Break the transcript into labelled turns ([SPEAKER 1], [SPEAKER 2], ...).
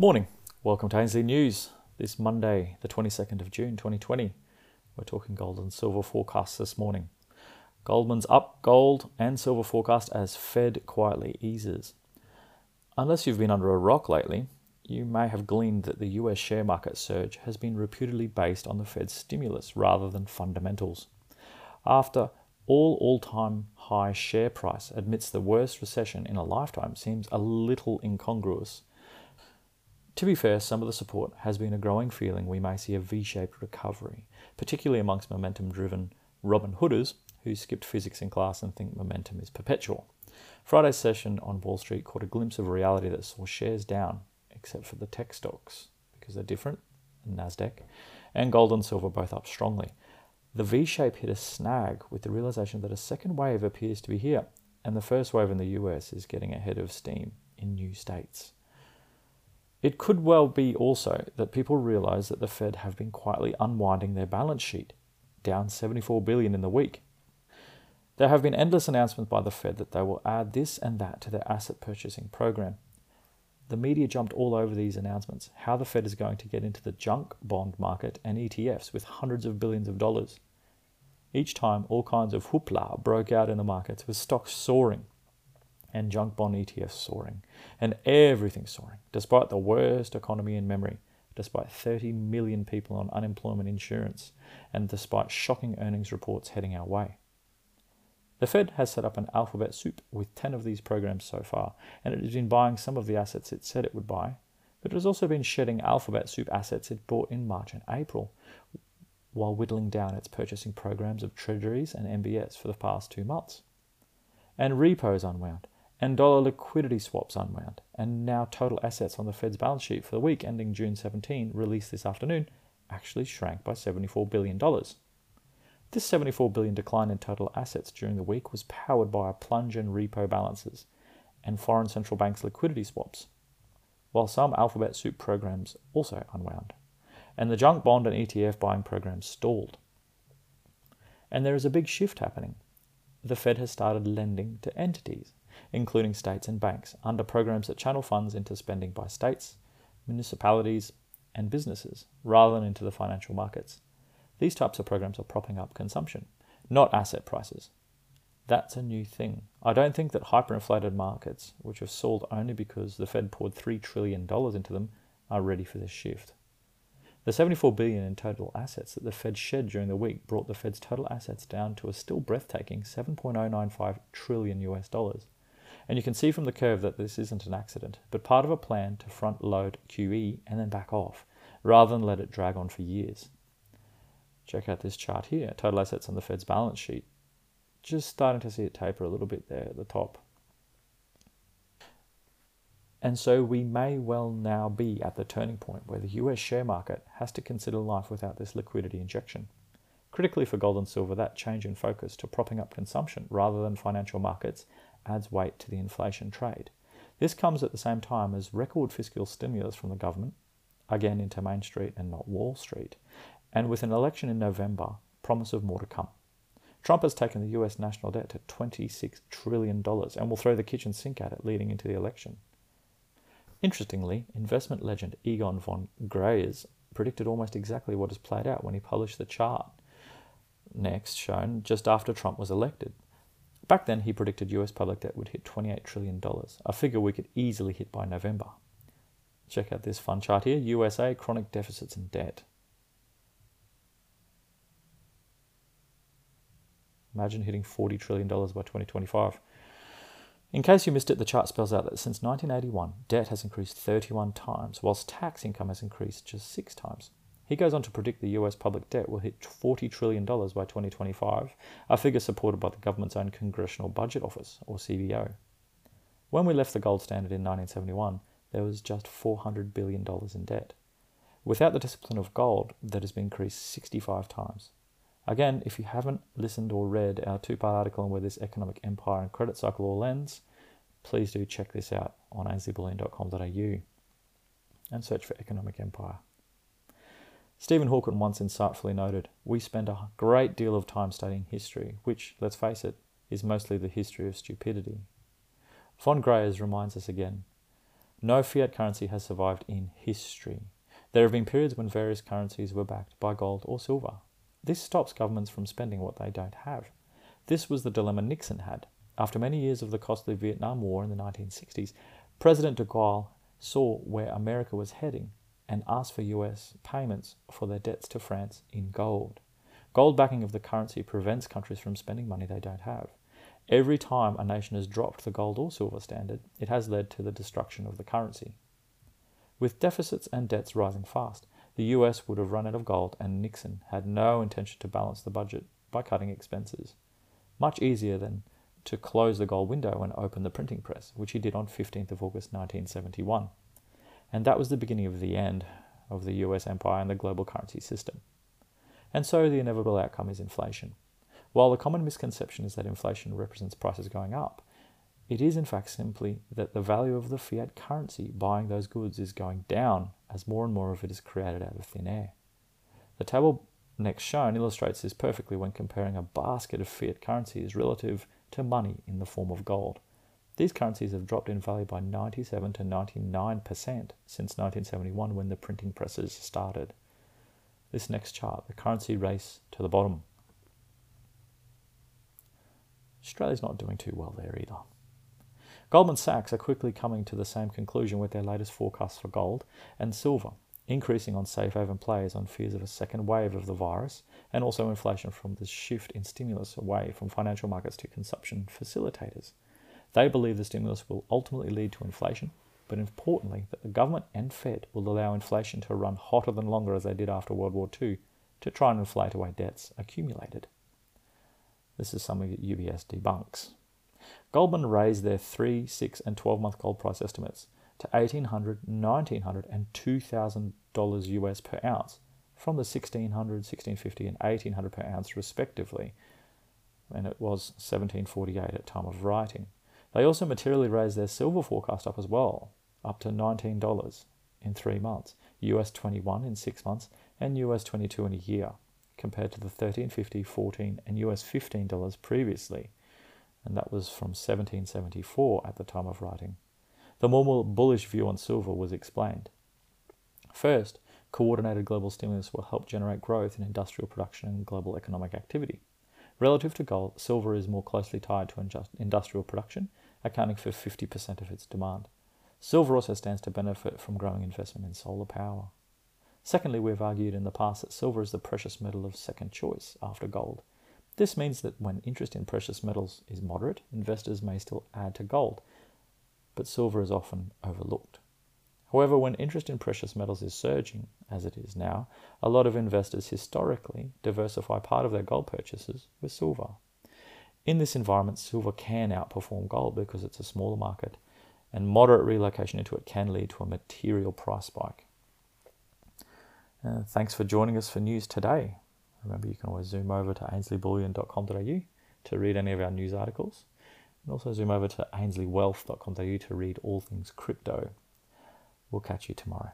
[SPEAKER 1] Morning. Welcome to Ainslie News. This Monday, the 22nd of June 2020. We're talking gold and silver forecasts this morning. Goldman's up gold and silver forecast as Fed quietly eases. Unless you've been under a rock lately, you may have gleaned that the US share market surge has been reputedly based on the Fed's stimulus rather than fundamentals. After all all time high share price amidst the worst recession in a lifetime seems a little incongruous. To be fair, some of the support has been a growing feeling we may see a V shaped recovery, particularly amongst momentum driven Robin Hooders who skipped physics in class and think momentum is perpetual. Friday's session on Wall Street caught a glimpse of reality that saw shares down, except for the tech stocks, because they're different, NASDAQ, and gold and silver both up strongly. The V shape hit a snag with the realization that a second wave appears to be here, and the first wave in the US is getting ahead of steam in new states. It could well be also that people realize that the Fed have been quietly unwinding their balance sheet, down 74 billion in the week. There have been endless announcements by the Fed that they will add this and that to their asset purchasing program. The media jumped all over these announcements, how the Fed is going to get into the junk bond market and ETFs with hundreds of billions of dollars. Each time, all kinds of hoopla broke out in the markets with stocks soaring and junk bond ETFs soaring, and everything soaring, despite the worst economy in memory, despite 30 million people on unemployment insurance, and despite shocking earnings reports heading our way. The Fed has set up an alphabet soup with 10 of these programs so far, and it has been buying some of the assets it said it would buy, but it has also been shedding alphabet soup assets it bought in March and April, while whittling down its purchasing programs of treasuries and MBS for the past two months. And repos unwound, and dollar liquidity swaps unwound, and now total assets on the Fed's balance sheet for the week ending June 17, released this afternoon, actually shrank by $74 billion. This $74 billion decline in total assets during the week was powered by a plunge in repo balances and foreign central banks liquidity swaps, while some alphabet soup programs also unwound, and the junk bond and ETF buying programs stalled. And there is a big shift happening. The Fed has started lending to entities including states and banks, under programs that channel funds into spending by states, municipalities, and businesses, rather than into the financial markets. These types of programs are propping up consumption, not asset prices. That's a new thing. I don't think that hyperinflated markets, which have sold only because the Fed poured $3 trillion into them, are ready for this shift. The 74 billion in total assets that the Fed shed during the week brought the Fed's total assets down to a still breathtaking 7.095 trillion US dollars. And you can see from the curve that this isn't an accident, but part of a plan to front load QE and then back off, rather than let it drag on for years. Check out this chart here, total assets on the Fed's balance sheet. Just starting to see it taper a little bit there at the top. And so we may well now be at the turning point where the US share market has to consider life without this liquidity injection. Critically for gold and silver, that change in focus to propping up consumption rather than financial markets adds weight to the inflation trade. This comes at the same time as record fiscal stimulus from the government, again into Main Street and not Wall Street, and with an election in November, promise of more to come. Trump has taken the US national debt to $26 trillion and will throw the kitchen sink at it leading into the election. Interestingly, investment legend Egon von Greyerz predicted almost exactly what has played out when he published the chart next shown just after Trump was elected. Back then, he predicted US public debt would hit $28 trillion, a figure we could easily hit by November. Check out this fun chart here USA chronic deficits and debt. Imagine hitting $40 trillion by 2025. In case you missed it, the chart spells out that since 1981, debt has increased 31 times, whilst tax income has increased just six times. He goes on to predict the US public debt will hit $40 trillion by 2025, a figure supported by the government's own Congressional Budget Office, or CBO. When we left the gold standard in 1971, there was just $400 billion in debt. Without the discipline of gold, that has been increased 65 times. Again, if you haven't listened or read our two part article on where this economic empire and credit cycle all ends, please do check this out on ainsliebullion.com.au and search for economic empire. Stephen Hawking once insightfully noted, We spend a great deal of time studying history, which, let's face it, is mostly the history of stupidity. Von Greyerz reminds us again No fiat currency has survived in history. There have been periods when various currencies were backed by gold or silver. This stops governments from spending what they don't have. This was the dilemma Nixon had. After many years of the costly Vietnam War in the 1960s, President de Gaulle saw where America was heading and asked for US payments for their debts to France in gold. Gold backing of the currency prevents countries from spending money they don't have. Every time a nation has dropped the gold or silver standard, it has led to the destruction of the currency. With deficits and debts rising fast, the US would have run out of gold, and Nixon had no intention to balance the budget by cutting expenses. Much easier than to close the gold window and open the printing press, which he did on 15th of August 1971. And that was the beginning of the end of the US empire and the global currency system. And so the inevitable outcome is inflation. While the common misconception is that inflation represents prices going up, it is in fact simply that the value of the fiat currency buying those goods is going down as more and more of it is created out of thin air. The table next shown illustrates this perfectly when comparing a basket of fiat currencies relative to money in the form of gold. These currencies have dropped in value by 97 to 99% since 1971 when the printing presses started. This next chart, the currency race to the bottom. Australia's not doing too well there either. Goldman Sachs are quickly coming to the same conclusion with their latest forecasts for gold and silver, increasing on safe haven players on fears of a second wave of the virus and also inflation from the shift in stimulus away from financial markets to consumption facilitators. They believe the stimulus will ultimately lead to inflation, but importantly, that the government and Fed will allow inflation to run hotter than longer as they did after World War II to try and inflate away debts accumulated. This is something that UBS debunks. Goldman raised their 3, 6, and 12 month gold price estimates to $1,800, $1,900, and $2,000 US per ounce from the 1600 1650 and 1800 per ounce respectively, and it was 1748 at time of writing. They also materially raised their silver forecast up as well, up to $19 in three months, US 21 in six months, and US 22 in a year, compared to the 1350, 14, and US $15 previously, and that was from 1774 at the time of writing. The more bullish view on silver was explained. First, coordinated global stimulus will help generate growth in industrial production and global economic activity. Relative to gold, silver is more closely tied to industrial production, accounting for 50% of its demand. Silver also stands to benefit from growing investment in solar power. Secondly, we've argued in the past that silver is the precious metal of second choice after gold. This means that when interest in precious metals is moderate, investors may still add to gold, but silver is often overlooked. However, when interest in precious metals is surging, as it is now, a lot of investors historically diversify part of their gold purchases with silver. In this environment, silver can outperform gold because it's a smaller market, and moderate relocation into it can lead to a material price spike. Uh, thanks for joining us for news today. Remember, you can always zoom over to ainsliebullion.com.au to read any of our news articles, and also zoom over to ainsliewealth.com.au to read all things crypto. We'll catch you tomorrow.